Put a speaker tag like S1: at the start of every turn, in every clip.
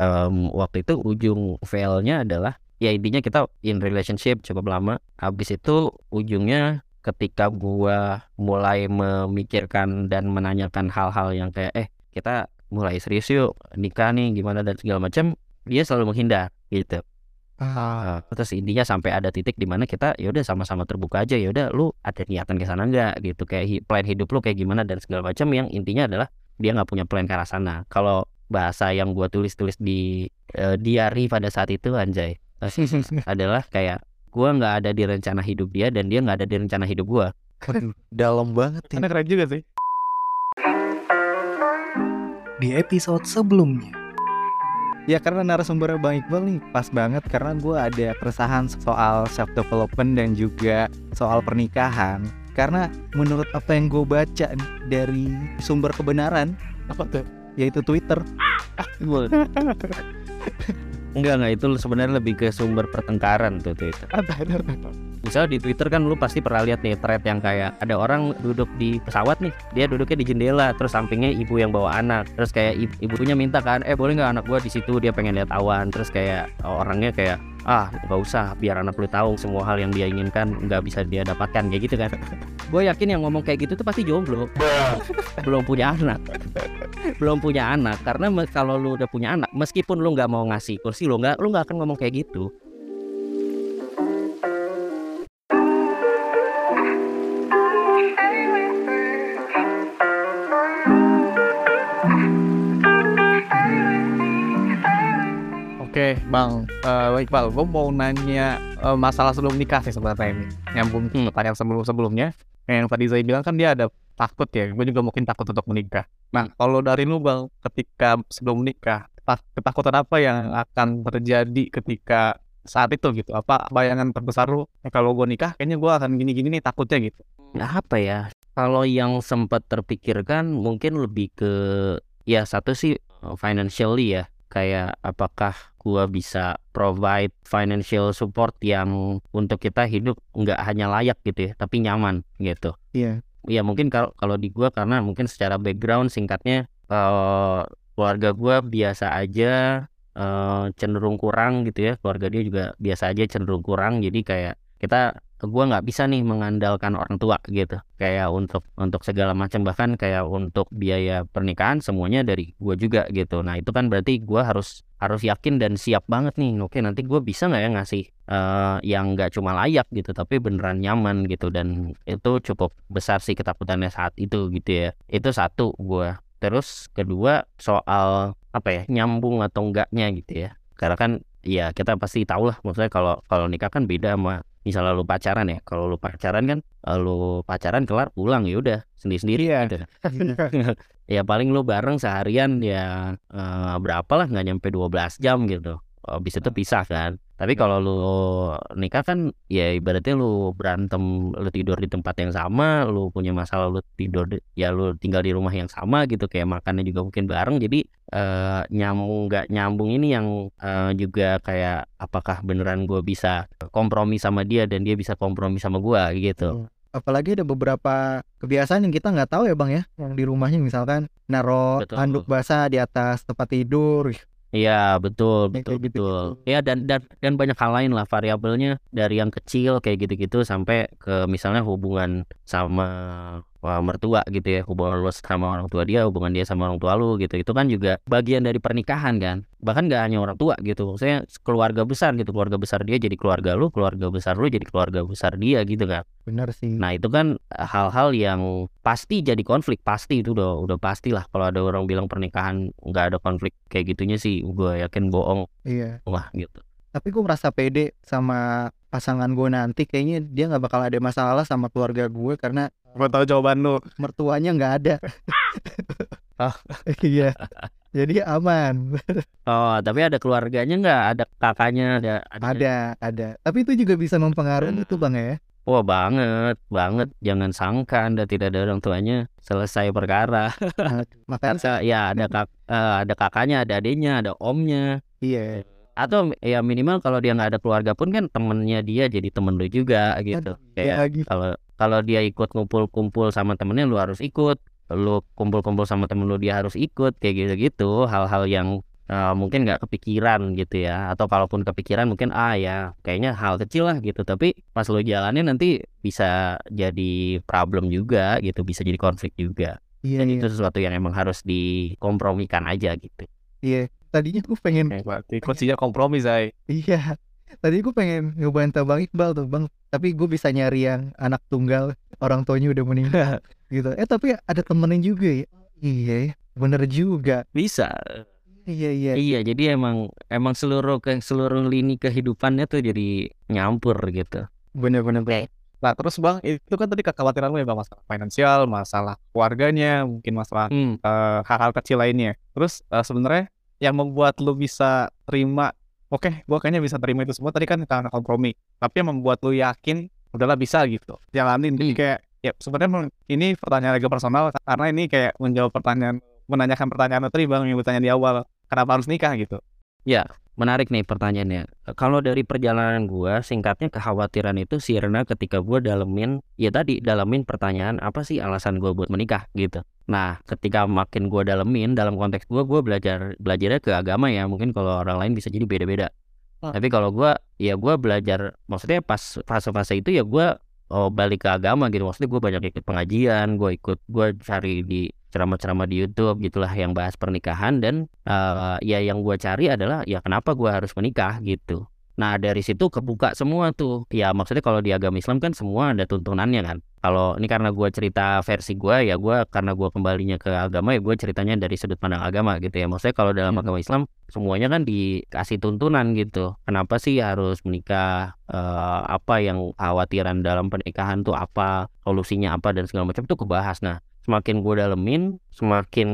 S1: um, waktu itu ujung failnya adalah ya intinya kita in relationship cukup lama. Habis itu ujungnya ketika gua mulai memikirkan dan menanyakan hal-hal yang kayak eh kita mulai serius yuk nikah nih gimana? dan segala macam dia selalu menghindar gitu.
S2: Ah,
S1: Uh, terus intinya sampai ada titik di mana kita ya udah sama-sama terbuka aja ya udah lu ada niatan ke sana nggak? Gitu kayak plan hidup lu kayak gimana dan segala macam yang intinya adalah dia nggak punya plan ke arah sana. Kalau bahasa yang gua tulis-tulis di eh, diary pada saat itu anjay adalah kayak gua nggak ada di rencana hidup dia dan dia nggak ada di rencana hidup gua
S2: waduh, dalam banget ya.
S3: Keren juga sih.
S2: Di episode sebelumnya. Ya karena narasumbernya Bang Iqbal nih pas banget karena gue ada keresahan soal self development dan juga soal pernikahan. Karena menurut apa yang gue baca nih dari sumber kebenaran
S3: Apa tuh?
S2: Yaitu Twitter.
S1: enggak enggak itu sebenarnya lebih ke sumber pertengkaran tuh
S3: Ada, ada.
S1: Misalnya di Twitter kan lu pasti pernah lihat nih thread yang kayak ada orang duduk di pesawat nih, dia duduknya di jendela, terus sampingnya ibu yang bawa anak, terus kayak ibu, ibunya minta kan, eh boleh nggak anak gua di situ? Dia pengen lihat awan, terus kayak orangnya kayak ah nggak usah biar anak lu tahu semua hal yang dia inginkan nggak bisa dia dapatkan kayak gitu kan. gue yakin yang ngomong kayak gitu tuh pasti jomblo, belum punya anak, belum punya anak karena kalau lu udah punya anak, meskipun lu nggak mau ngasih kursi lu nggak, lu nggak akan ngomong kayak gitu.
S3: Oke, Bang. Eh, Bang Iqbal, gue mau nanya eh, masalah sebelum nikah sih sebenarnya ini. Nyambung
S1: Hmm.
S3: pertanyaan sebelum-sebelumnya. Yang tadi saya bilang kan dia ada takut ya. Gue juga mungkin takut untuk menikah. Nah, kalau dari lu, Bang, ketika sebelum menikah, tak- ketakutan apa yang akan terjadi ketika saat itu gitu? Apa bayangan terbesar lu? "Eh, kalau gue nikah, kayaknya gue akan gini-gini nih takutnya gitu.
S1: Nah, apa ya? Kalau yang sempat terpikirkan mungkin lebih ke ya satu sih uh, financially ya. Kayak apakah gua bisa provide financial support yang untuk kita hidup nggak hanya layak gitu ya, tapi nyaman gitu.
S2: Iya.
S1: Ya mungkin kalau kalau di gua karena mungkin secara background singkatnya eh keluarga gua biasa aja eh cenderung kurang gitu ya. Keluarga dia juga biasa aja cenderung kurang. Jadi kayak kita gua nggak bisa nih mengandalkan orang tua gitu. Kayak untuk untuk segala macam. Bahkan kayak untuk biaya pernikahan semuanya dari gua juga gitu. Nah itu kan berarti gua harus harus yakin dan siap banget nih. Oke nanti gua bisa nggak ya ngasih eh, yang nggak cuma layak gitu tapi beneran nyaman gitu. Dan itu cukup besar sih ketakutannya saat itu gitu ya. Itu satu gua. Terus kedua soal apa ya nyambung atau enggaknya gitu ya. Karena kan ya kita pasti tahu lah maksudnya kalau kalau nikah kan beda sama misalnya lu pacaran ya kalau lu pacaran kan eh, lu pacaran kelar pulang ya udah sendiri sendiri
S2: Iya.
S1: gitu ya paling lu bareng seharian ya eh, berapa lah nggak nyampe 12 jam gitu habis itu pisah kan tapi kalau lu nikah kan ya ibaratnya lu berantem lu tidur di tempat yang sama lu punya masalah lu tidur di- ya lu tinggal di rumah yang sama gitu kayak makannya juga mungkin bareng jadi eh, nyambung nggak nyambung ini yang eh, juga kayak apakah beneran gue bisa kompromi sama dia dan dia bisa kompromi sama gua gitu
S2: Apalagi ada beberapa kebiasaan yang kita nggak tahu ya Bang ya. Yang di rumahnya misalkan naro
S1: Betul.
S2: handuk basah di atas tempat tidur.
S1: Iya betul betul betul. Ya dan dan dan banyak hal lain lah variabelnya dari yang kecil kayak gitu-gitu sampai ke misalnya hubungan sama wah, mertua gitu ya hubungan lu sama orang tua dia hubungan dia sama orang tua lu gitu itu kan juga bagian dari pernikahan kan bahkan nggak hanya orang tua gitu maksudnya keluarga besar gitu keluarga besar dia jadi keluarga lu keluarga besar lu jadi keluarga besar dia gitu kan
S2: Bener sih.
S1: Nah itu kan hal-hal yang pasti jadi konflik pasti itu udah udah pasti lah kalau ada orang bilang pernikahan nggak ada konflik kayak gitunya sih gue yakin bohong
S2: Iya.
S1: lah gitu.
S2: Tapi gue merasa pede sama pasangan gue nanti. Kayaknya dia nggak bakal ada masalah sama keluarga gue karena
S3: Gue tahu jawaban lu.
S2: mertuanya nggak ada.
S1: Ah.
S2: iya. Jadi aman.
S1: Oh tapi ada keluarganya nggak? Ada kakaknya? Ada?
S2: Ada, ada. Tapi itu juga bisa mempengaruhi itu bang ya.
S1: Wah banget banget. Jangan sangka anda tidak ada orang tuanya selesai perkara.
S2: Makanya
S1: Sa- ya ada kak eh, ada kakaknya, ada adiknya, ada omnya.
S2: iya.
S1: Atau ya minimal kalau dia nggak ada keluarga pun kan temennya dia jadi temen lu juga gitu. Kayak
S2: Ya, gitu.
S1: kalau kalau dia ikut ngumpul-kumpul sama temennya lu harus ikut lu kumpul-kumpul sama temen lu dia harus ikut kayak gitu-gitu hal-hal yang uh, mungkin nggak kepikiran gitu ya atau kalaupun kepikiran mungkin ah ya kayaknya hal kecil lah gitu tapi pas lo jalanin nanti bisa jadi problem juga gitu bisa jadi konflik juga
S2: Iya,
S1: dan
S2: iya.
S1: itu sesuatu yang emang harus dikompromikan aja gitu
S2: Iya. Tadinya gue pengen
S3: berarti kuncinya kompromi Zai
S2: Iya. Tadi gue pengen ngebantah Bang Iqbal tuh Bang. Tapi gue bisa nyari yang anak tunggal orang tuanya udah meninggal gitu. Eh tapi ada temenin juga ya. Iya, bener juga.
S1: bisa
S2: Iya iya.
S1: iya jadi emang emang seluruh ke seluruh lini kehidupannya tuh jadi nyampur gitu
S2: Bener bener. bener.
S3: Nah terus bang itu kan tadi kekhawatiran lu ya bang masalah finansial, masalah keluarganya, mungkin masalah
S1: hmm.
S3: eh, hal-hal kecil lainnya. Terus eh, sebenarnya yang membuat lu bisa terima, oke, gua kayaknya bisa terima itu semua tadi kan karena kompromi. Tapi yang membuat lu yakin, udahlah bisa gitu, jalanin.
S1: Hmm.
S3: kayak ya sebenarnya ini pertanyaan agak personal karena ini kayak menjawab pertanyaan, menanyakan pertanyaan tadi bang yang bertanya di awal, kenapa harus nikah gitu?
S1: Menarik nih pertanyaannya. Kalau dari perjalanan gua, singkatnya kekhawatiran itu sirna ketika gua dalemin, ya tadi dalemin pertanyaan apa sih alasan gua buat menikah gitu. Nah, ketika makin gua dalemin dalam konteks gua, gua belajar belajarnya ke agama ya. Mungkin kalau orang lain bisa jadi beda-beda.
S2: Ah.
S1: Tapi kalau gua, ya gua belajar, maksudnya pas fase-fase itu ya gua oh, balik ke agama gitu. Maksudnya gua banyak ikut pengajian, gua ikut, gua cari di ceramah-ceramah di YouTube gitulah yang bahas pernikahan dan eh, ya yang gua cari adalah ya kenapa gua harus menikah gitu. Nah dari situ kebuka semua tuh. Ya maksudnya kalau di agama Islam kan semua ada tuntunannya kan. Kalau ini karena gua cerita versi gua ya gua karena gua kembalinya ke agama ya gua ceritanya dari sudut pandang agama gitu ya. Maksudnya kalau dalam
S3: Hmm.
S1: agama Islam semuanya kan dikasih tuntunan gitu. Kenapa sih harus menikah? Eh, apa yang khawatiran dalam pernikahan tuh apa? Solusinya apa dan segala macam tuh kebahas. Nah semakin gue dalemin semakin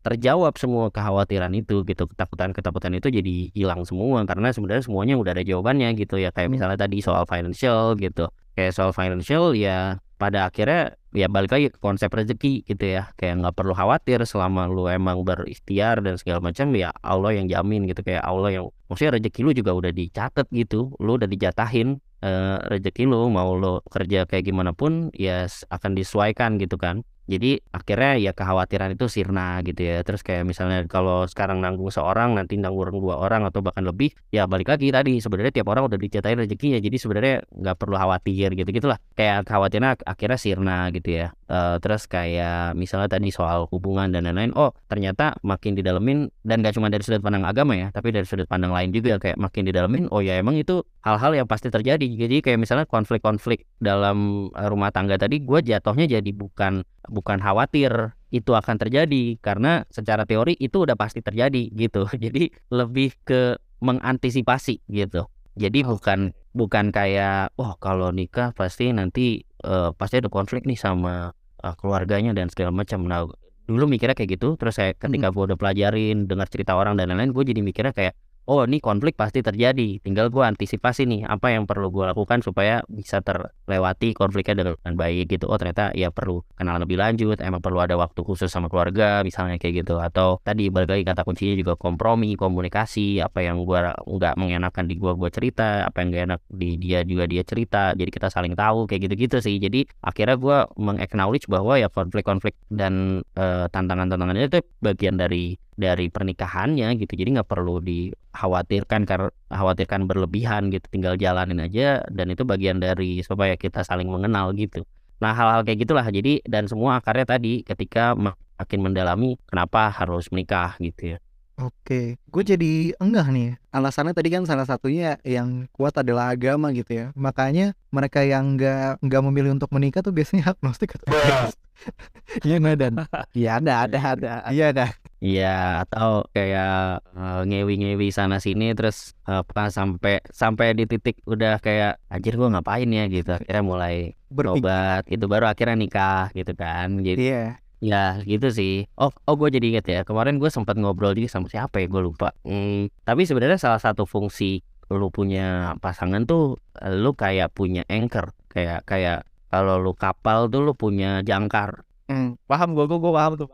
S1: terjawab semua kekhawatiran itu gitu. Ketakutan-ketakutan itu jadi hilang semua karena sebenarnya semuanya udah ada jawabannya gitu ya. Kayak
S2: Hmm.
S1: misalnya tadi soal financial gitu. Kayak soal financial ya pada akhirnya ya balik lagi ke konsep rezeki gitu ya. Kayak nggak perlu khawatir selama lu emang berikhtiar dan segala macam ya Allah yang jamin gitu. Kayak Allah yang maksudnya rezeki lu juga udah dicatat gitu. Lu udah dijatahin eh, rezeki lu mau lu kerja kayak gimana pun ya akan disesuaikan gitu kan jadi akhirnya ya kekhawatiran itu sirna gitu ya. Terus kayak misalnya kalau sekarang nanggung seorang nanti nanggung dua orang atau bahkan lebih ya balik lagi tadi sebenarnya tiap orang udah dicatain rezekinya. Jadi sebenarnya nggak perlu khawatir gitu gitulah. Kayak khawatirnya ak- akhirnya sirna gitu ya. Eh, terus kayak misalnya tadi soal hubungan dan lain-lain oh ternyata makin didalemin dan gak cuma dari sudut pandang agama ya tapi dari sudut pandang lain juga kayak makin didalemin oh ya emang itu hal-hal yang pasti terjadi. Jadi kayak misalnya konflik-konflik dalam eh, rumah tangga tadi gue jatuhnya jadi bukan bukan khawatir itu akan terjadi karena secara teori itu udah pasti terjadi gitu. Jadi lebih ke mengantisipasi gitu. Jadi bukan bukan kayak wah kalau nikah pasti nanti eh, pasti ada konflik nih sama eh, keluarganya dan segala macam. Nah dulu mikirnya kayak gitu terus saya ketika gue udah pelajarin dengar cerita orang dan lain-lain gue jadi mikirnya kayak oh ini konflik pasti terjadi. Tinggal gue antisipasi nih apa yang perlu gue lakukan supaya bisa terlewati konfliknya dengan baik gitu. Oh ternyata ya perlu kenalan lebih lanjut emang perlu ada waktu khusus sama keluarga misalnya kayak gitu. Atau tadi balik lagi kata kuncinya juga kompromi komunikasi apa yang gue nggak mengenakan di gue gue cerita apa yang gak enak di dia juga dia cerita. Jadi kita saling tahu kayak gitu-gitu sih. Jadi akhirnya gue mengaknowledge bahwa ya konflik-konflik dan eh, tantangan-tantangannya itu bagian dari dari pernikahannya gitu jadi nggak perlu dikhawatirkan karena khawatirkan berlebihan gitu tinggal jalanin aja dan itu bagian dari supaya kita saling mengenal gitu nah hal-hal kayak gitulah jadi dan semua akarnya tadi ketika makin mendalami kenapa harus menikah gitu ya
S2: Oke, gue jadi enggak nih. Alasannya tadi kan salah satunya yang kuat adalah agama gitu ya. Makanya mereka yang enggak enggak memilih untuk menikah tuh biasanya agnostik atau. Iya nggak dan?
S3: Iya ada ada ada.
S2: Iya dah.
S1: Iya atau kayak eh, ngewi-ngewi sana sini terus apa sampai sampai di titik udah kayak anjir gua ngapain ya? gitu. Akhirnya mulai berobat itu baru akhirnya nikah gitu kan. Jadi
S2: Iya.
S1: ya gitu sih. Oh oh gue jadi inget ya kemarin gue sempat ngobrol juga sama siapa ya? Gue lupa. Hmm, tapi sebenarnya salah satu fungsi lu punya pasangan tuh eh, lu kayak punya anchor. Kayak kayak kalau lu kapal tuh lu punya jangkar.
S2: Hmm.
S3: Paham gua gua, gua paham tuh.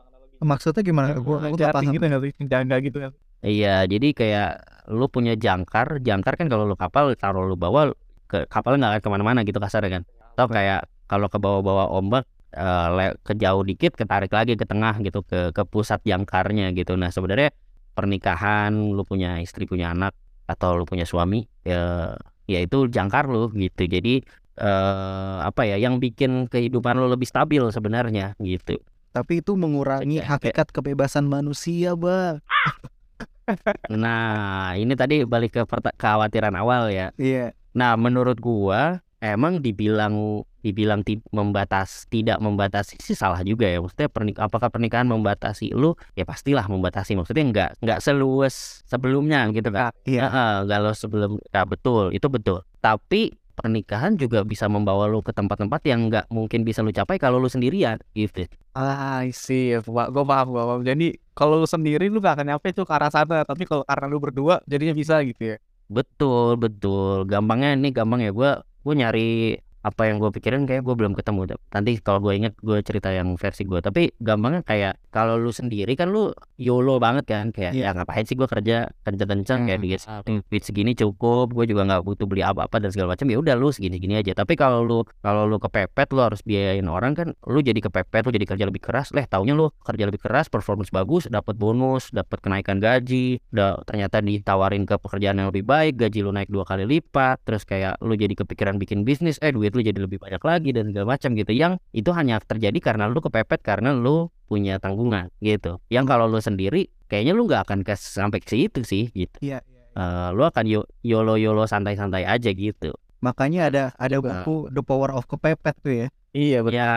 S2: Maksudnya gimana? Gue nggak
S3: Jaring
S2: paham.
S3: gitu? Jangka gitu kan.
S1: Iya, jadi kayak lu punya jangkar, jangkar kan kalau lu kapal taruh lu bawa ke kapalnya nggak akan ke mana-mana gitu kasarnya kan. Atau kayak kalau ke bawah-bawah ombak eh, le- ke jauh dikit ketarik lagi ke tengah gitu ke ke pusat jangkarnya gitu. Nah sebenarnya pernikahan lu punya istri punya anak atau lu punya suami ya ya itu jangkar lu gitu jadi eh, apa ya yang bikin kehidupan lu lebih stabil sebenarnya gitu
S2: Tapi itu mengurangi hakikat kebebasan manusia, Bang.
S1: nah ini tadi balik ke kekhawatiran awal ya
S2: Iya.
S1: Nah, menurut gua emang dibilang dibilang ti- membatas tidak membatasi sih salah juga ya. Maksudnya pernik apakah pernikahan membatasi lu? Ya pastilah membatasi. Maksudnya nggak nggak seluas sebelumnya gitu kan.
S2: Iya.
S1: Heeh, kalau sebelum ya betul, itu betul. Tapi pernikahan juga bisa membawa lu ke tempat-tempat yang nggak mungkin bisa lu capai kalau lu sendirian gitu.
S3: Ah, I see. Gue paham, gue paham. Jadi kalau lu sendiri lu gak akan nyampe tuh ke arah sana. Tapi kalau karena lu berdua jadinya bisa gitu ya.
S1: Betul, betul. Gampangnya ini gampang ya gua gua nyari apa yang gue pikirin kayak gue belum ketemu. Nanti kalau gue inget gue cerita yang versi gue tapi gampangnya kayak kalau lu sendiri kan lu yolo banget kan kayak
S2: Iya.
S1: ya ngapain sih gue kerja kerja kencang kayak
S3: Hmm.
S1: duit duit segini cukup gue juga nggak butuh beli apa-apa dan segala macam. Ya udah lu segini gini aja. Tapi kalau lu kalau lu kepepet lu harus biayain orang kan lu jadi kepepet lu jadi kerja lebih keras. Leh taunya lu kerja lebih keras performance bagus dapat bonus dapat kenaikan gaji udah ternyata ditawarin ke pekerjaan yang lebih baik gaji lu naik dua kali lipat terus kayak lu jadi kepikiran bikin bisnis eh duit lu jadi lebih banyak lagi dan segala macam gitu yang itu hanya terjadi karena lu kepepet karena lu punya tanggungan gitu yang kalau lu sendiri kayaknya lu nggak akan ke sampai ke situ sih gitu
S2: Iya.
S1: Eh, lu akan yo- yolo yolo santai santai aja gitu
S2: Makanya ada ada buku The Power of Kepepet tuh ya.
S3: Iya, betul.
S1: ya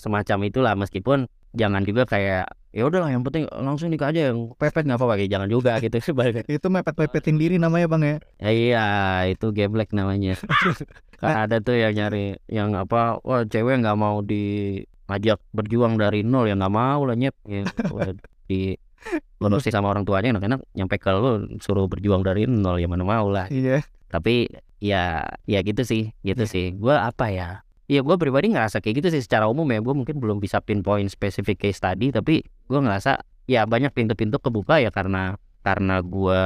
S1: semacam itulah meskipun jangan juga kayak ya udahlah yang penting langsung nikah aja yang pepet nggak apa-apa. Kayak jangan juga gitu Balik-
S2: Itu mepet-mepetin diri namanya, Bang ya.
S1: Ya, iya itu geblek namanya. Kan ada tuh yang nyari yang apa wah cewek nggak mau diajak berjuang dari nol. Ya nggak mau lah nyet. Ya, di lodosi sama orang tuanya enak-enak. Nyampe ke lu suruh berjuang dari nol ya mana mau lah.
S2: Iya.
S1: tapi ya ya gitu sih gitu
S2: Iya.
S1: sih. Gua apa ya ya gua pribadi ngerasa kayak gitu sih secara umum ya. Gua mungkin belum bisa pinpoint spesifik case tadi tapi gua ngerasa ya banyak pintu-pintu kebuka ya karena karena gua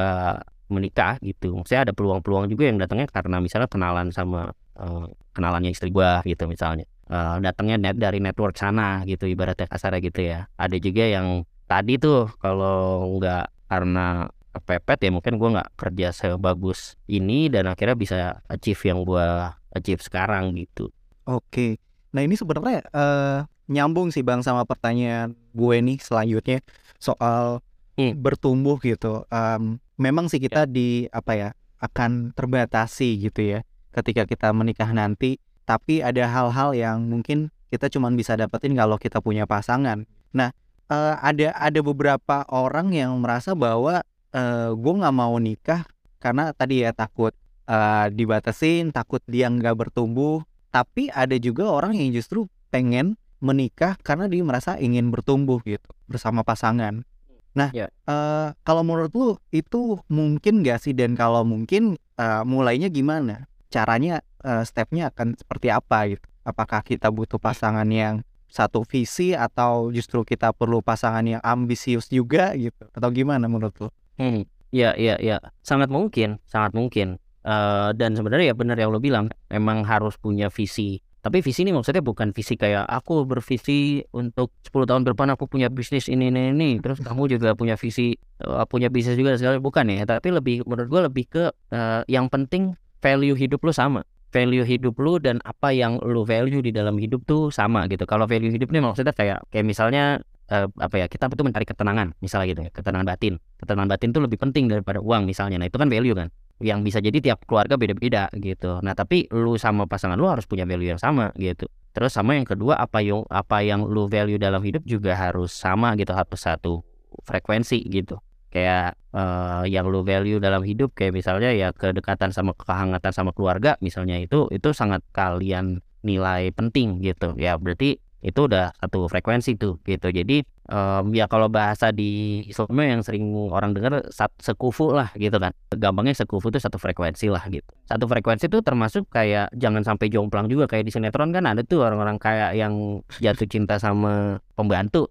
S1: menikah gitu. Saya ada peluang-peluang juga yang datangnya karena misalnya kenalan sama eh, kenalannya istri gua gitu misalnya. Eh, datangnya net dari network sana gitu ibaratnya kasarnya gitu ya. Ada juga yang tadi tuh kalau nggak karena kepepet ya mungkin gua nggak kerja sebagus ini dan akhirnya bisa achieve yang gua achieve sekarang gitu
S2: Oke. Nah, ini sebenarnya eh nyambung sih Bang sama pertanyaan gue nih selanjutnya soal
S1: Hmm.
S2: bertumbuh gitu. Em, memang sih kita di apa ya akan terbatasi gitu ya ketika kita menikah nanti. Tapi ada hal-hal yang mungkin kita cuma bisa dapetin kalau kita punya pasangan. Nah, eh, ada ada beberapa orang yang merasa bahwa eh gue nggak mau nikah karena tadi ya takut eh, dibatasin, takut dia nggak bertumbuh. Tapi ada juga orang yang justru pengen menikah karena dia merasa ingin bertumbuh gitu bersama pasangan. Nah,
S1: Ya.
S2: eh, kalau menurut lu itu mungkin gak sih dan kalau mungkin eh, mulainya gimana? Caranya, eh, stepnya akan seperti apa gitu? Apakah kita butuh pasangan yang satu visi atau justru kita perlu pasangan yang ambisius juga gitu? Atau gimana menurut lu?
S1: Hmm, ya, ya, ya, sangat mungkin, sangat mungkin. Eh dan sebenarnya ya benar yang lo bilang, emang harus punya visi. Tapi visi ini maksudnya bukan visi kayak aku bervisi untuk 10 tahun depan aku punya bisnis ini ini ini. Terus kamu juga punya visi eh, punya bisnis juga segala bukan ya. Tapi lebih menurut gua lebih ke eh, yang penting value hidup lu sama. Value hidup lu dan apa yang lu value di dalam hidup tuh sama gitu. Kalau value hidup ini maksudnya kayak kayak misalnya eh, apa ya kita itu mencari ketenangan misalnya gitu ya ketenangan batin ketenangan batin itu lebih penting daripada uang misalnya nah itu kan value kan yang bisa jadi tiap keluarga beda-beda gitu. Nah tapi lu sama pasangan lu harus punya value yang sama gitu. Terus sama yang kedua apa yang apa yang lu value dalam hidup juga harus sama gitu. Harus satu frekuensi gitu. Kayak eh, yang lu value dalam hidup kayak misalnya ya kedekatan sama kehangatan sama keluarga misalnya itu itu sangat kalian nilai penting gitu. Ya berarti itu udah satu frekuensi tuh gitu. Jadi em, ya kalau bahasa di Islam yang sering orang dengar sekufu lah gitu kan gampangnya sekufu itu satu frekuensi lah gitu satu frekuensi itu termasuk kayak jangan sampai jomplang juga kayak di sinetron kan ada tuh orang-orang kayak yang jatuh cinta sama pembantu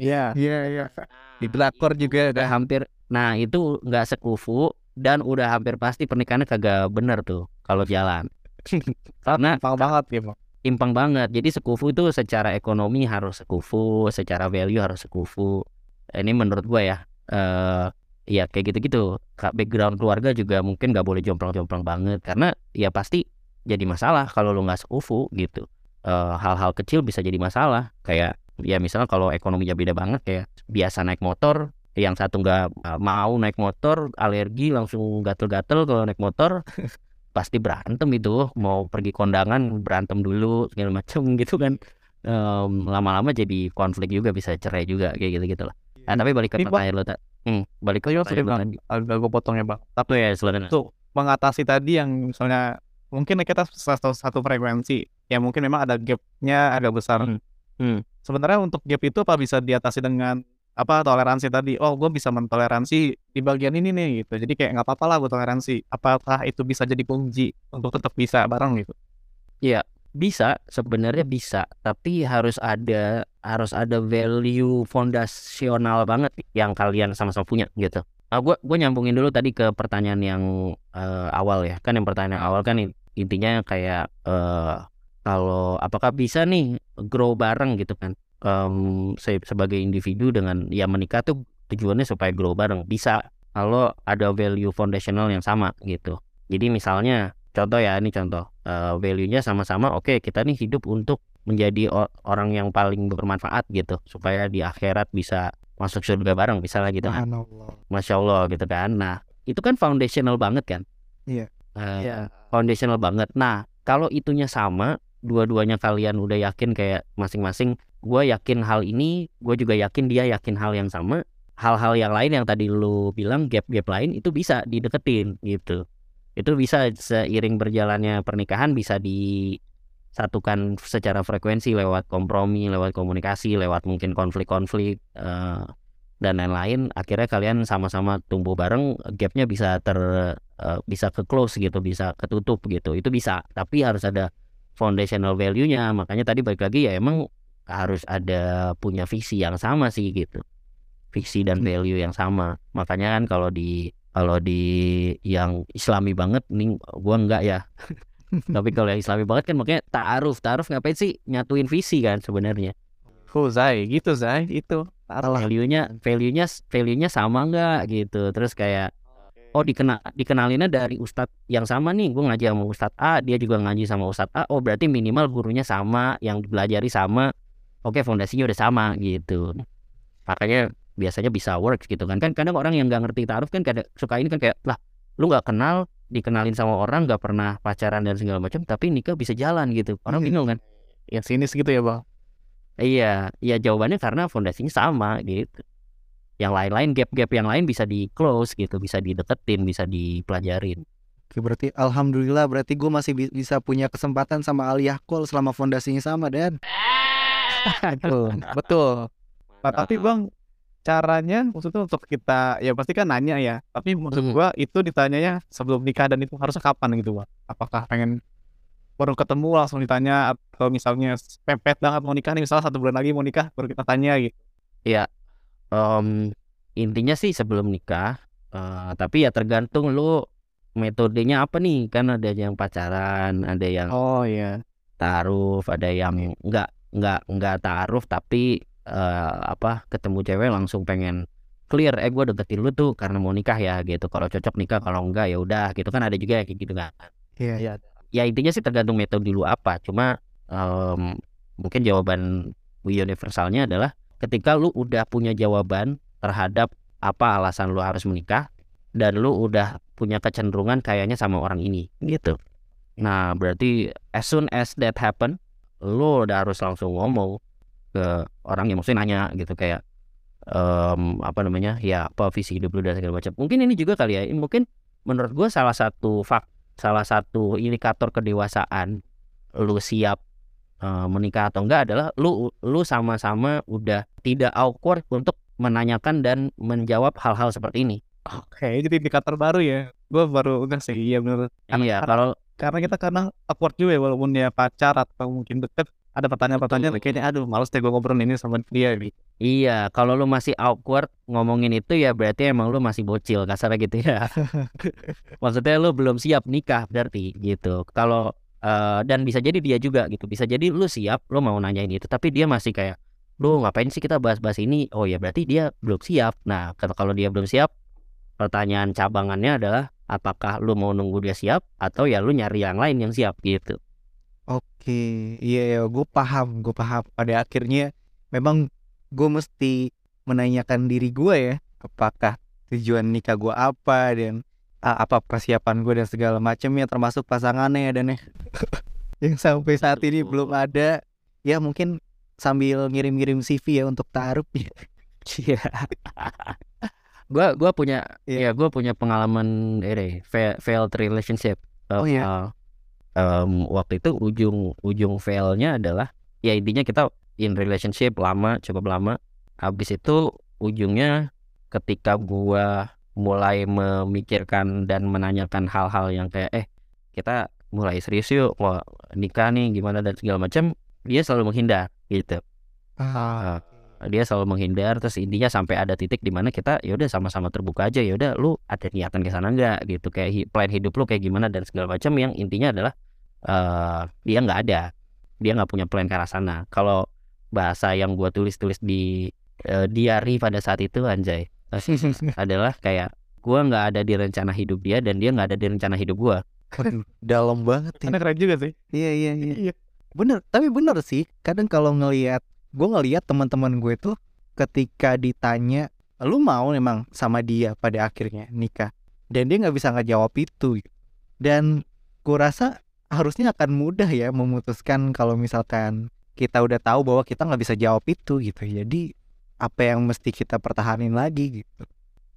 S3: Iya.
S2: Iya, iya.
S3: Di drakor juga
S1: udah
S3: ada.
S1: hampir nah itu nggak sekufu dan udah hampir pasti pernikahannya kagak bener tuh kalau jalan karena
S3: banget ya.
S1: Timpang banget. Jadi sekufu itu secara ekonomi harus sekufu, secara value harus sekufu. Ini menurut gue ya. eh ya kayak gitu-gitu background keluarga juga mungkin nggak boleh jomplang-jomplang banget karena ya pasti jadi masalah kalau lu nggak sekufu gitu Eh, hal-hal kecil bisa jadi masalah kayak ya misalnya kalau ekonominya beda banget kayak biasa naik motor yang satu nggak uh, mau naik motor alergi langsung gatel-gatel kalau naik motor pasti berantem itu. Mau pergi kondangan berantem dulu segala macam gitu kan. Em, lama-lama jadi konflik juga bisa cerai juga kayak gitu gitu lah nah, tapi balik ke pertanyaan lo tak hmm, balik ke
S3: Iya,
S1: pertanyaan
S3: agak gue potong ya bang.
S1: Tapi ya sebenarnya
S3: Tuh. mengatasi tadi yang misalnya mungkin kita satu, satu frekuensi. Ya mungkin memang ada gapnya agak besar.
S1: Hmm. Hmm.
S3: sebenarnya untuk gap itu apa bisa diatasi dengan apa toleransi tadi oh gue bisa mentoleransi di bagian ini nih gitu. Jadi kayak nggak apa-apa lah gue toleransi. Apakah itu bisa jadi kunci untuk tetap bisa bareng gitu?
S1: Bisa sebenarnya bisa. Tapi harus ada harus ada value fondasional banget yang kalian sama-sama punya gitu. Nah, gue gue nyambungin dulu tadi ke pertanyaan yang eh, awal ya. Kan yang pertanyaan awal kan in- intinya kayak eh, kalau apakah bisa nih grow bareng gitu kan Em, se- sebagai individu dengan ya menikah tuh tujuannya supaya grow bareng. Bisa kalau ada value foundational yang sama gitu. Jadi misalnya contoh ya ini contoh. Eh, value-nya sama-sama oke kita nih hidup untuk menjadi orang yang paling bermanfaat gitu. Supaya di akhirat bisa masuk surga bareng misalnya gitu kan. Masya Allah gitu kan. Nah itu kan foundational banget kan?
S2: Iya.
S1: Eh, foundational banget. Nah kalau itunya sama dua-duanya kalian udah yakin kayak masing-masing gue yakin hal ini gue juga yakin dia yakin hal yang sama. Hal-hal yang lain yang tadi lu bilang gap-gap lain itu bisa dideketin gitu. Itu bisa seiring berjalannya pernikahan bisa disatukan secara frekuensi lewat kompromi lewat komunikasi lewat mungkin konflik-konflik eh, dan lain-lain. Akhirnya kalian sama-sama tumbuh bareng gapnya bisa ter eh, bisa ke close gitu bisa ketutup gitu. Itu bisa tapi harus ada foundational value-nya. Makanya tadi balik lagi ya emang harus ada punya visi yang sama sih gitu. Visi dan value yang sama. Makanya kan kalau di kalau di yang islami banget nih gua enggak ya. Tapi kalau yang islami banget kan makanya ta'aruf. Ta'aruf ngapain sih? Nyatuin visi kan sebenarnya.
S3: Oh Zai. Gitu Zai. Itu.
S1: Value-nya value-nya value-nya sama enggak? Gitu. Terus kayak oh dikenal dikenalinnya dari ustadz yang sama nih. Gue ngaji sama ustadz A dia juga ngaji sama ustadz A. Oh berarti minimal gurunya sama yang dipelajari sama oke fondasinya udah sama gitu. Makanya biasanya bisa works gitu kan. Kan kadang orang yang nggak ngerti taruh kan kadang suka ini kan kayak lah lu nggak kenal dikenalin sama orang nggak pernah pacaran dan segala macam tapi nikah bisa jalan gitu. Orang
S3: Hmm.
S1: bingung kan.
S3: Ya sinis gitu ya bang.
S1: Iya, iya jawabannya karena fondasinya sama gitu. Yang lain-lain gap-gap yang lain bisa di close gitu, bisa dideketin, bisa dipelajarin.
S2: Oke, berarti alhamdulillah berarti gue masih bi- bisa punya kesempatan sama Aliyah Kol selama fondasinya sama dan
S3: betul betul. Nah, tapi bang caranya maksudnya untuk kita ya pasti kan nanya ya tapi maksud
S1: Hmm.
S3: gua itu ditanyanya sebelum nikah dan itu harusnya kapan gitu bang? Apakah pengen baru ketemu langsung ditanya atau misalnya pepet banget mau nikah nih misalnya satu bulan lagi mau nikah baru kita tanya gitu?
S1: Em, intinya sih sebelum nikah, eh, tapi ya tergantung lu metodenya apa nih. Kan ada yang pacaran, ada yang
S3: oh iya.
S1: taaruf, ada yang enggak enggak enggak taaruf tapi eh, apa ketemu cewek langsung pengen clear eh gue deketin lu tuh karena mau nikah ya gitu. Kalau cocok nikah kalau enggak ya udah gitu. Kan ada juga kayak gitu kan.
S2: Iya.
S3: iya
S1: ya intinya sih tergantung metode dulu apa. Cuma em, mungkin jawaban universalnya adalah ketika lu udah punya jawaban terhadap apa alasan lu harus menikah dan lu udah punya kecenderungan kayaknya sama orang ini gitu. Nah berarti as soon as that happen lu udah harus langsung ngomong ke orang yang maksudnya nanya gitu kayak em, apa namanya ya apa visi hidup lu dan segala macam. Mungkin ini juga kali ya mungkin menurut gue salah satu fak salah satu indikator kedewasaan lu siap eh, menikah atau enggak adalah lu lu sama-sama udah tidak awkward untuk menanyakan dan menjawab hal-hal seperti ini.
S3: oke jadi indikator baru ya. Gua baru enggak sih iya bener
S1: Iya, kalau
S3: karena kita kadang awkward juga ya walaupun dia pacar atau mungkin deket ada pertanyaan-pertanyaan kayaknya aduh males deh gue ngobrol ini sama dia gitu.
S1: iya, kalau lu masih awkward ngomongin itu ya berarti emang lu masih bocil kasarnya gitu ya. Maksudnya lu belum siap nikah berarti gitu. Kalau eh, dan bisa jadi dia juga gitu. Bisa jadi lu siap, lu mau nanyain itu tapi dia masih kayak lu ngapain sih kita bahas-bahas ini? Oh ya berarti dia belum siap. Nah, kalau dia belum siap pertanyaan cabangannya adalah apakah lu mau nunggu dia siap atau ya lu nyari yang lain yang siap gitu
S2: Oke, iya, ya, gue paham, gue paham. Pada akhirnya memang gue mesti menanyakan diri gue ya, apakah tujuan nikah gue apa dan uh, apa persiapan gue dan segala macamnya termasuk pasangannya ya dan ya. yang sampai saat ini belum ada ya mungkin sambil ngirim-ngirim CV ya untuk taruh
S1: Iya. gua gua punya
S2: Iya.
S1: ya gua punya pengalaman ini fail, failed relationship.
S2: Oh, iya.
S1: Uh, em, waktu itu ujung ujung failnya adalah ya intinya kita in relationship lama cukup lama. Habis itu ujungnya ketika gua mulai memikirkan dan menanyakan hal-hal yang kayak eh kita mulai serius yuk mau nikah nih gimana dan segala macam dia selalu menghindar gitu
S2: Ah,
S1: dia selalu menghindar terus intinya sampai ada titik di mana kita ya udah sama-sama terbuka aja ya udah lu ada niatan ke sana nggak gitu kayak hi- plan hidup lu kayak gimana dan segala macam yang intinya adalah eh dia nggak ada dia nggak punya plan ke arah sana kalau bahasa yang gua tulis-tulis di eh, diary pada saat itu anjay adalah kayak gua nggak ada di rencana hidup dia dan dia nggak ada di rencana hidup gua
S2: waduh, dalam banget ya.
S3: Karena keren juga sih.
S2: Iya iya iya.
S3: Iya.
S2: Bener, tapi bener sih. Kadang kalau ngelihat, gue ngelihat teman-teman gue tuh ketika ditanya, lu mau memang sama dia pada akhirnya nikah, dan dia nggak bisa ngejawab itu. Dan gue rasa harusnya akan mudah ya memutuskan kalau misalkan kita udah tahu bahwa kita nggak bisa jawab itu gitu. Jadi apa yang mesti kita pertahanin lagi gitu.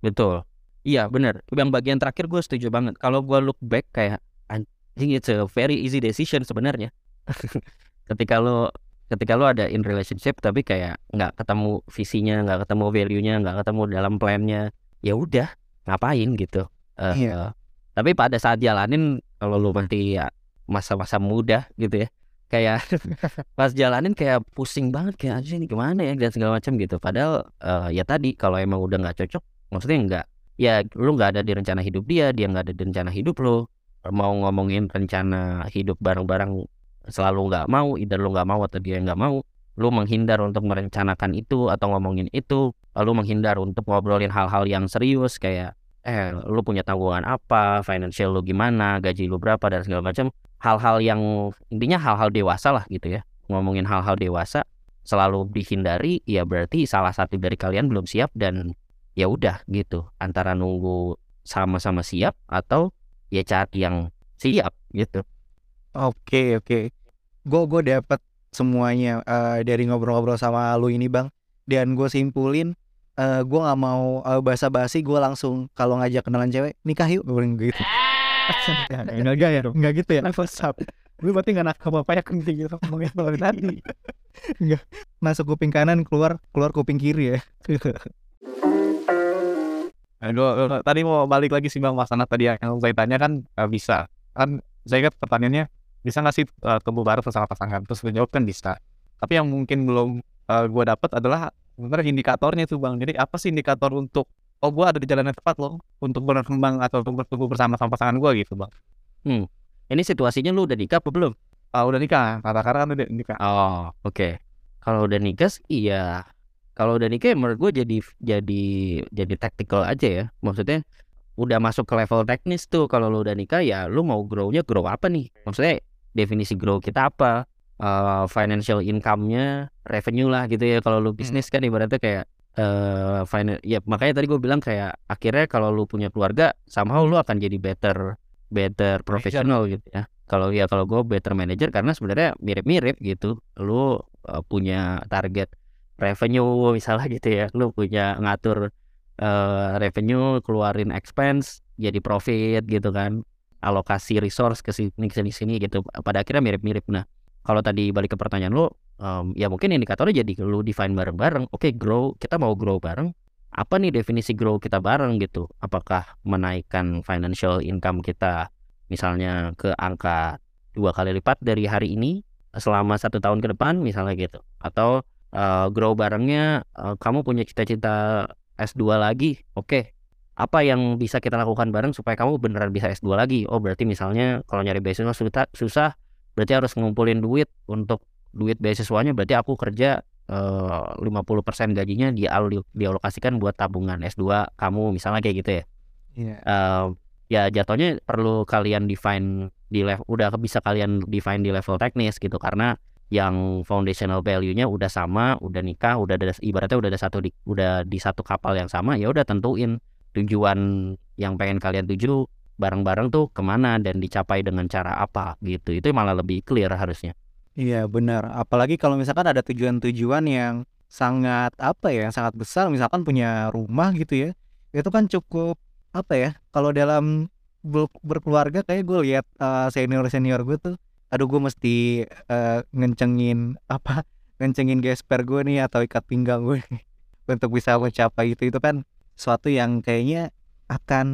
S1: Betul. Iya bener. Yang bagian terakhir gue setuju banget. Kalau gue look back kayak anjing it's a very easy decision sebenarnya. ketika lo ketika lo ada in relationship tapi kayak nggak ketemu visinya, nggak ketemu value-nya, nggak ketemu dalam plan-nya, ya udah ngapain gitu. Eh,
S2: Iya.
S1: eh, tapi pada saat jalanin kalau lo masih ya masa-masa muda gitu ya, kayak pas jalanin kayak pusing banget kayak anjing ini gimana ya dan segala macam gitu. Padahal eh, ya tadi kalau emang udah nggak cocok, maksudnya nggak ya lu nggak ada di rencana hidup dia dia nggak ada di rencana hidup lo mau ngomongin rencana hidup bareng-bareng selalu nggak mau either lu nggak mau atau dia nggak mau lu menghindar untuk merencanakan itu atau ngomongin itu lalu menghindar untuk ngobrolin hal-hal yang serius kayak eh lu punya tanggungan apa financial lu gimana gaji lu berapa dan segala macam. Hal-hal yang intinya hal-hal dewasa lah gitu ya. Ngomongin hal-hal dewasa selalu dihindari ya berarti salah satu dari kalian belum siap dan ya udah gitu. Antara nunggu sama-sama siap atau ya cari yang siap gitu
S2: Oke oke, gue gue dapet semuanya eh, dari ngobrol-ngobrol sama lu ini bang. Dan gue simpulin, eh gue nggak mau eh, basa-basi, gue langsung kalau ngajak kenalan cewek nikah yuk, gue bilang gitu.
S3: Enggak gaya dong.
S2: Nggak gitu ya?
S3: WhatsApp. Lu berarti nggak nakal apa ya kencing gitu ngomongin dari tadi.
S2: Masuk kuping kanan, keluar keluar kuping kiri ya.
S3: Gua- tadi mau balik lagi sih bang masalah tadi yang saya tanya kan bisa kan saya ingat pertanyaannya bisa nggak sih eh, tumbuh bareng bersama pasangan terus gue jawab kan bisa tapi yang mungkin belum eh, gua dapat adalah sebenarnya indikatornya tuh bang jadi apa sih indikator untuk oh gua ada di jalan yang tepat loh untuk berkembang atau untuk bertumbuh bersama sama pasangan gua gitu bang
S1: ini situasinya lu udah nikah apa belum
S3: Ah udah nikah kata-kata kan udah nikah
S1: Oh, oke. Kalau udah nikah sih, iya. Kalau udah nikah ya menurut gue jadi jadi jadi tactical aja ya. Maksudnya udah masuk ke level teknis tuh. Kalau lu udah nikah ya lu mau grow-nya grow apa nih? Maksudnya definisi grow kita apa? Eh, financial income-nya revenue lah gitu ya. Kalau lu bisnis kan ibaratnya kayak eh finan- ya makanya tadi gue bilang kayak akhirnya kalau lu punya keluarga somehow lu akan jadi better better professional gitu ya. Kalau ya kalau gue better manager karena sebenarnya mirip-mirip gitu. Lu uh, punya target revenue misalnya gitu ya. Lu punya ngatur uh, revenue, keluarin expense, jadi profit gitu kan. Alokasi resource ke sini ke sini sini gitu. Pada akhirnya mirip-mirip. Nah, kalau tadi balik ke pertanyaan lu, um, ya mungkin indikatornya jadi lu define bareng-bareng. Oke, grow, kita mau grow bareng. Apa nih definisi grow kita bareng gitu? Apakah menaikkan financial income kita misalnya ke angka dua kali lipat dari hari ini selama satu tahun ke depan misalnya gitu atau uh, grow barengnya uh, kamu punya cita-cita S2 lagi oke apa yang bisa kita lakukan bareng supaya kamu beneran bisa S2 lagi? Oh berarti misalnya kalau nyari beasiswa susah, susah berarti harus ngumpulin duit untuk duit beasiswanya berarti aku kerja eh, 50% gajinya dialu- dialokasikan buat tabungan S2 kamu misalnya kayak gitu ya?
S2: Iya.
S1: Eh, ya jatuhnya perlu kalian define di level udah bisa kalian define di level teknis gitu karena yang foundational value-nya udah sama, udah nikah, udah ada ibaratnya udah ada satu di udah di satu kapal yang sama ya udah tentuin tujuan yang pengen kalian tuju bareng-bareng tuh ke mana dan dicapai dengan cara apa gitu itu malah lebih clear harusnya
S2: Iya benar. Apalagi kalau misalkan ada tujuan-tujuan yang sangat apa ya, yang sangat besar, misalkan punya rumah gitu ya, itu kan cukup apa ya? Kalau dalam ber- berkeluarga kayak gue lihat senior senior gue tuh, aduh gue mesti eh, ngencengin apa, ngencengin gesper gue nih atau ikat pinggang gue untuk bisa mencapai itu itu kan suatu yang kayaknya akan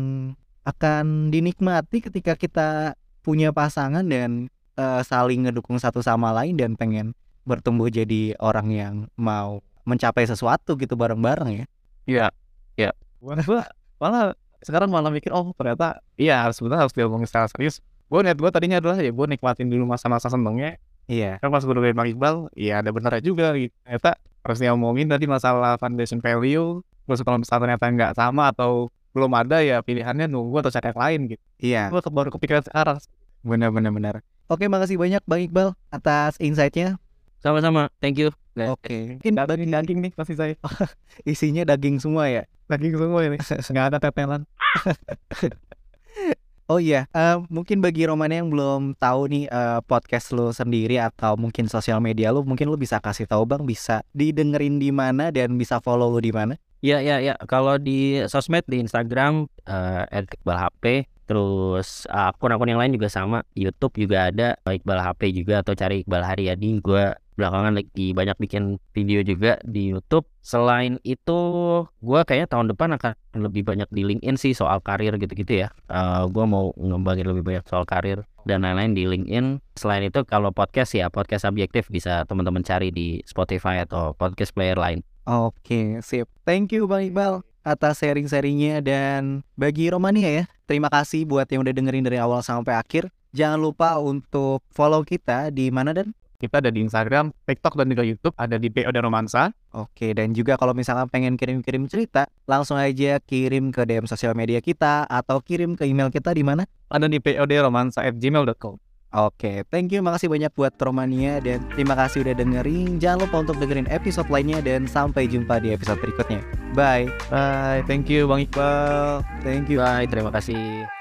S2: akan dinikmati ketika kita punya pasangan dan eh, saling ngedukung satu sama lain dan pengen bertumbuh jadi orang yang mau mencapai sesuatu gitu bareng-bareng ya.
S3: Iya, iya. Gua, gua malah sekarang malah mikir oh ternyata iya sebenarnya harus diomongin secara serius. Gue niat gue tadinya adalah ya gue nikmatin dulu masa-masa senengnya.
S2: Iya.
S3: Kan pas gue dengerin Bang Iqbal, iya ada benernya juga gitu. Ternyata harus diomongin tadi masalah foundation value. Terus kalau misalnya ternyata nggak sama atau belum ada ya pilihannya nunggu atau cari yang lain gitu.
S2: Iya,
S3: Gue baru kepikiran sekarang.
S2: benar-benar benar. Oke, makasih banyak Bang Iqbal atas insight-nya.
S1: sama-sama thank you
S2: Oke. Mungkin
S3: Nggak ada daging nih pasti saya.
S2: isinya daging semua ya.
S3: Daging semua ini. Nggak ada tetelan.
S2: Oh iya, eh, mungkin bagi Romana yang belum tahu nih eh, podcast lo sendiri atau mungkin sosial media lo, mungkin lo bisa kasih tahu Bang, bisa didengerin di mana dan bisa follow lo di mana?
S1: Ya ya ya kalau di sosmed di Instagram eh @iqbalhp terus eh, akun-akun yang lain juga sama. YouTube juga ada eh, Iqbal HP juga atau cari Iqbal Haryadi. Gue belakangan lagi banyak bikin video juga di YouTube. Selain itu gue kayaknya tahun depan akan lebih banyak di LinkedIn sih soal karir gitu-gitu ya. Eh gue mau ngembangin lebih banyak soal karir dan lain-lain di LinkedIn. Selain itu kalau podcast ya podcast subjektif bisa teman-teman cari di Spotify atau podcast player lain.
S2: Oke, sip. Thank you Bang Iqbal atas sharing-sharingnya dan bagi Romania ya, terima kasih buat yang udah dengerin dari awal sampai akhir. Jangan lupa untuk follow kita di mana dan
S3: Kita ada di Instagram, TikTok, dan juga YouTube. Ada di PO dan Romansa.
S2: Oke, dan juga kalau misalnya pengen kirim-kirim cerita, langsung aja kirim ke DM sosial media kita atau kirim ke email kita di mana?
S3: Ada di podromansa@gmail.com.
S2: Oke, thank you, makasih banyak buat Romania dan terima kasih udah dengerin. Jangan lupa untuk dengerin episode lainnya dan sampai jumpa di episode berikutnya. Bye.
S3: Bye. Thank you Bang Iqbal.
S2: Thank you.
S1: bye terima kasih